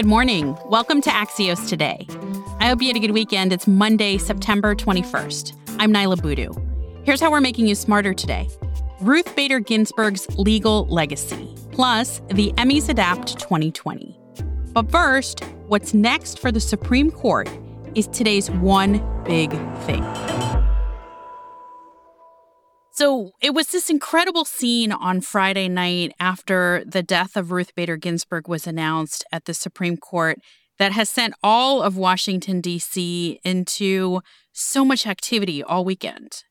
Good morning. Welcome to Axios Today. I hope you had a good weekend. It's Monday, September 21st. I'm Niala Boodhoo. Here's how we're making you smarter today Ruth Bader Ginsburg's legal legacy, plus the Emmys Adapt 2020. But first, what's next for the Supreme Court is today's one big thing. So it was this incredible scene on Friday night after the death of Ruth Bader Ginsburg was announced at the Supreme Court that has sent all of Washington, D.C. into so much activity all weekend.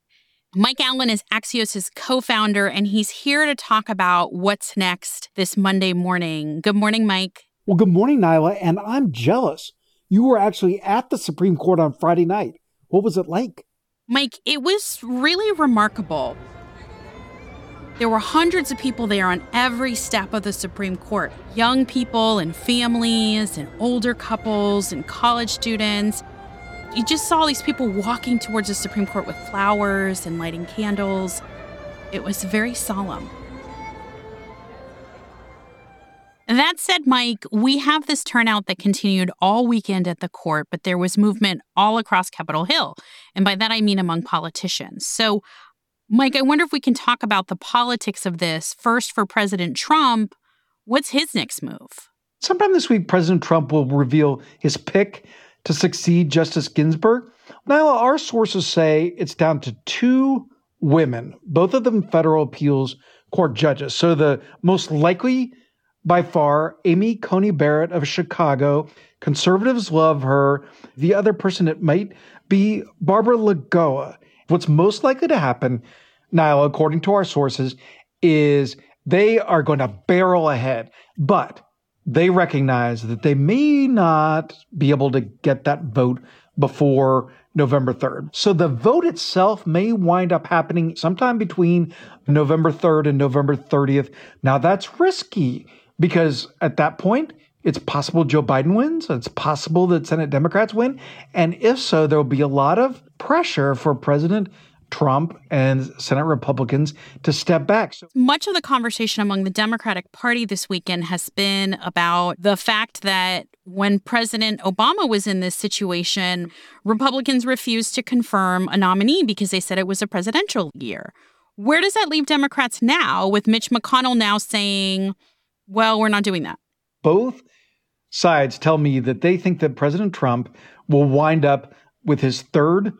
Mike Allen is Axios' co founder, and he's here to talk about what's next this Monday morning. Good morning, Mike. Well, good morning, Niala. and I'm jealous. You were actually at the Supreme Court on Friday night. What was it like? Mike, it was really remarkable. There were hundreds of people there on every step of the Supreme Court young people and families, and older couples, and college students. You just saw these people walking towards the Supreme Court with flowers and lighting candles. It was very solemn. That said, Mike, we have this turnout that continued all weekend at the court, but there was movement all across Capitol Hill. And by that, I mean among politicians. So, Mike, I wonder if we can talk about the politics of this. First, for President Trump, what's his next move? Sometime this week, President Trump will reveal his pick to succeed Justice Ginsburg. Now, our sources say it's down to two women, both of them federal appeals court judges. So the most likely by far, Amy Coney Barrett of Chicago. Conservatives love her. The other person it might be Barbara Lagoa. What's most likely to happen now, according to our sources, is they are going to barrel ahead, but they recognize that they may not be able to get that vote before November 3rd. So the vote itself may wind up happening sometime between November 3rd and November 30th. Now that's risky because at that point, it's possible Joe Biden wins. It's possible that Senate Democrats win. And if so, there will be a lot of pressure for President Trump and Senate Republicans to step back. So- Much of the conversation among the Democratic Party this weekend has been about the fact that when President Obama was in this situation, Republicans refused to confirm a nominee because they said it was a presidential year. Where does that leave Democrats now, with Mitch McConnell now saying, well, we're not doing that. Both sides tell me that they think that President Trump will wind up with his third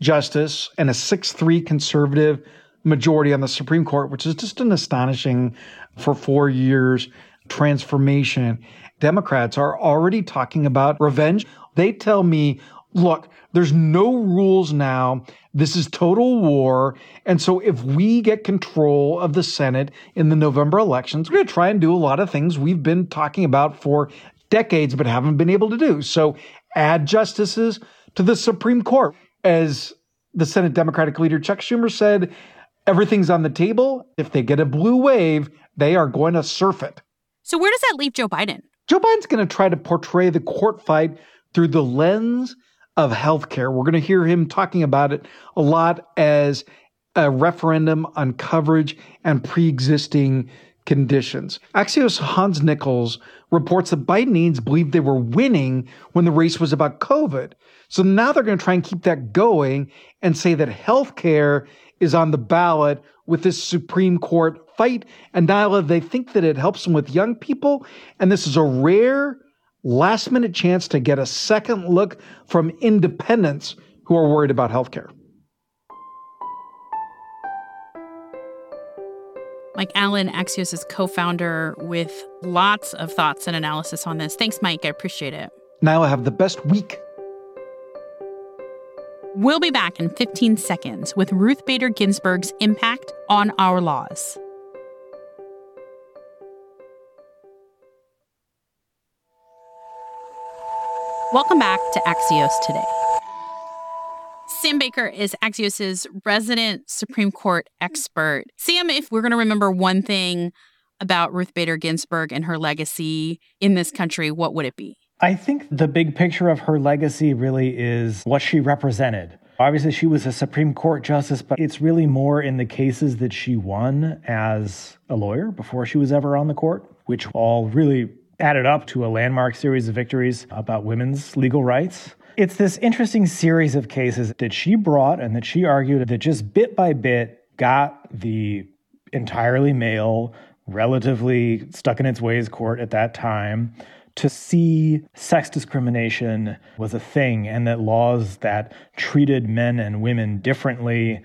justice and a 6 3 conservative majority on the Supreme Court, which is just an astonishing for four years transformation. Democrats are already talking about revenge. They tell me, look, there's no rules now. This is total war. And so if we get control of the Senate in the November elections, we're going to try and do a lot of things we've been talking about for decades but haven't been able to do. So add justices to the Supreme Court. As the Senate Democratic leader Chuck Schumer said, everything's on the table. If they get a blue wave, they are going to surf it. So where does that leave Joe Biden? Joe Biden's going to try to portray the court fight through the lens of healthcare. We're going to hear him talking about it a lot as a referendum on coverage and pre existing conditions. Axios Hans Nichols reports that Bidenians believed they were winning when the race was about COVID. So now they're going to try and keep that going and say that healthcare is on the ballot with this Supreme Court fight. And now they think that it helps them with young people. And this is a rare last minute chance to get a second look from independents who are worried about healthcare. Mike Allen, Axios' co founder, with lots of thoughts and analysis on this. Thanks, Mike. I appreciate it. Now I have the best week. We'll be back in 15 seconds with Ruth Bader Ginsburg's impact on our laws. Welcome back to Axios Today. Sam Baker is Axios' resident Supreme Court expert. Sam, if we're going to remember one thing about Ruth Bader Ginsburg and her legacy in this country, what would it be? I think the big picture of her legacy really is what she represented. Obviously, she was a Supreme Court justice, but it's really more in the cases that she won as a lawyer before she was ever on the court, which all really added up to a landmark series of victories about women's legal rights. It's this interesting series of cases that she brought and that she argued that just bit by bit got the entirely male, relatively stuck in its ways court at that time to see sex discrimination was a thing and that laws that treated men and women differently,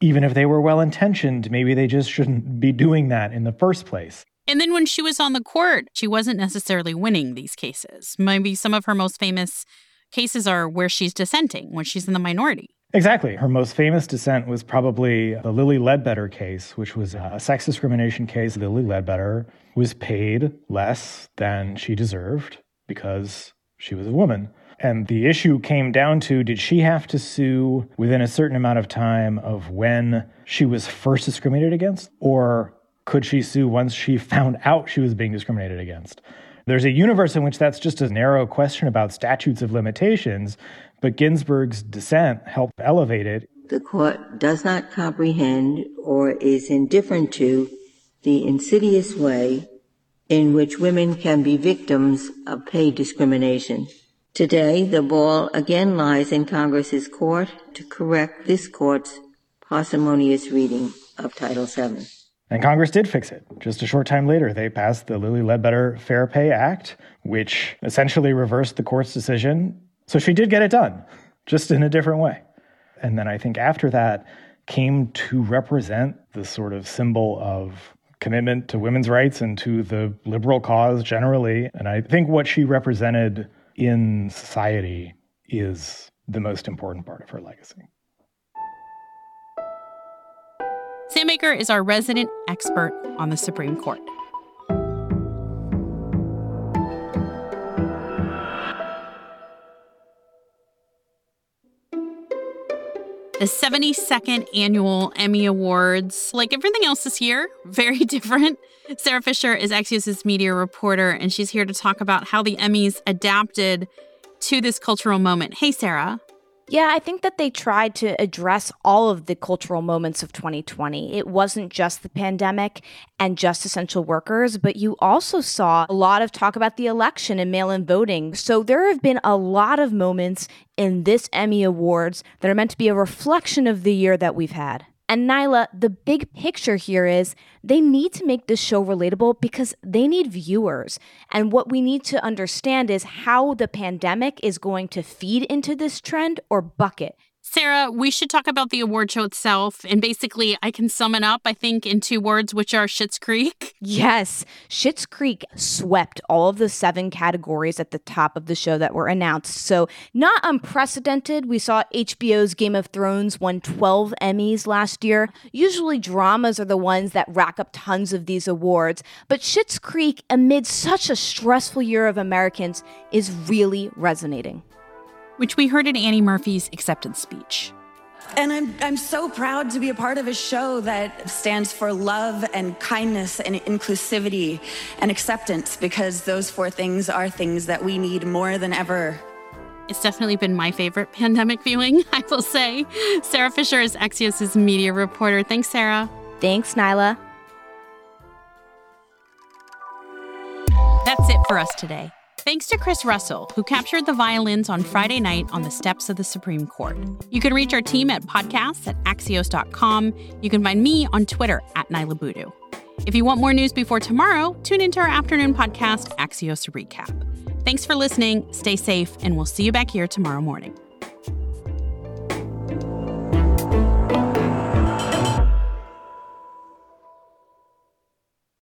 even if they were well intentioned, maybe they just shouldn't be doing that in the first place. And then when she was on the court, she wasn't necessarily winning these cases. Maybe some of her most famous cases are where she's dissenting, when she's in the minority. Exactly. Her most famous dissent was probably the Lilly Ledbetter case, which was a sex discrimination case. Lilly Ledbetter was paid less than she deserved because she was a woman. And the issue came down to did she have to sue within a certain amount of time of when she was first discriminated against? Or could she sue once she found out she was being discriminated against? There's a universe in which that's just a narrow question about statutes of limitations but Ginsburg's dissent helped elevate it. The court does not comprehend or is indifferent to the insidious way in which women can be victims of pay discrimination. Today, the ball again lies in Congress's court to correct this court's parsimonious reading of Title VII. And Congress did fix it. Just a short time later, they passed the Lilly Ledbetter Fair Pay Act, which essentially reversed the court's decision so she did get it done, just in a different way. And then I think after that came to represent the sort of symbol of commitment to women's rights and to the liberal cause generally. And I think what she represented in society is the most important part of her legacy. Sam Baker is our resident expert on the Supreme Court. the 72nd annual Emmy Awards. Like everything else this year, very different. Sara Fischer is Axios' media reporter, and she's here to talk about how the Emmys adapted to this cultural moment. Hey, Sara. Yeah, I think that they tried to address all of the cultural moments of 2020. It wasn't just the pandemic and just essential workers, but you also saw a lot of talk about the election and mail in voting. So there have been a lot of moments in this Emmy Awards that are meant to be a reflection of the year that we've had. And Niala, the big picture here is they need to make this show relatable because they need viewers. And what we need to understand is how the pandemic is going to feed into this trend or bucket. Sara, we should talk about the award show itself. And basically, I can sum it up, I think, in two words, which are Schitt's Creek. Yes. Schitt's Creek swept all of the seven categories at the top of the show that were announced. So, not unprecedented. We saw HBO's Game of Thrones won 12 Emmys last year. Usually, dramas are the ones that rack up tons of these awards. But Schitt's Creek, amid such a stressful year of Americans, is really resonating which we heard in Annie Murphy's acceptance speech. And I'm, I'm so proud to be a part of a show that stands for love and kindness and inclusivity and acceptance because those four things are things that we need more than ever. It's definitely been my favorite pandemic viewing, I will say. Sara Fischer is Axios' media reporter. Thanks, Sarah. Thanks, Niala. That's it for us today. Thanks to Chris Russell, who captured the violins on Friday night on the steps of the Supreme Court. You can reach our team at podcasts at axios.com. You can find me on Twitter at Niala Boodhoo. If you want more news before tomorrow, tune into our afternoon podcast, Axios Recap. Thanks for listening, stay safe, and we'll see you back here tomorrow morning.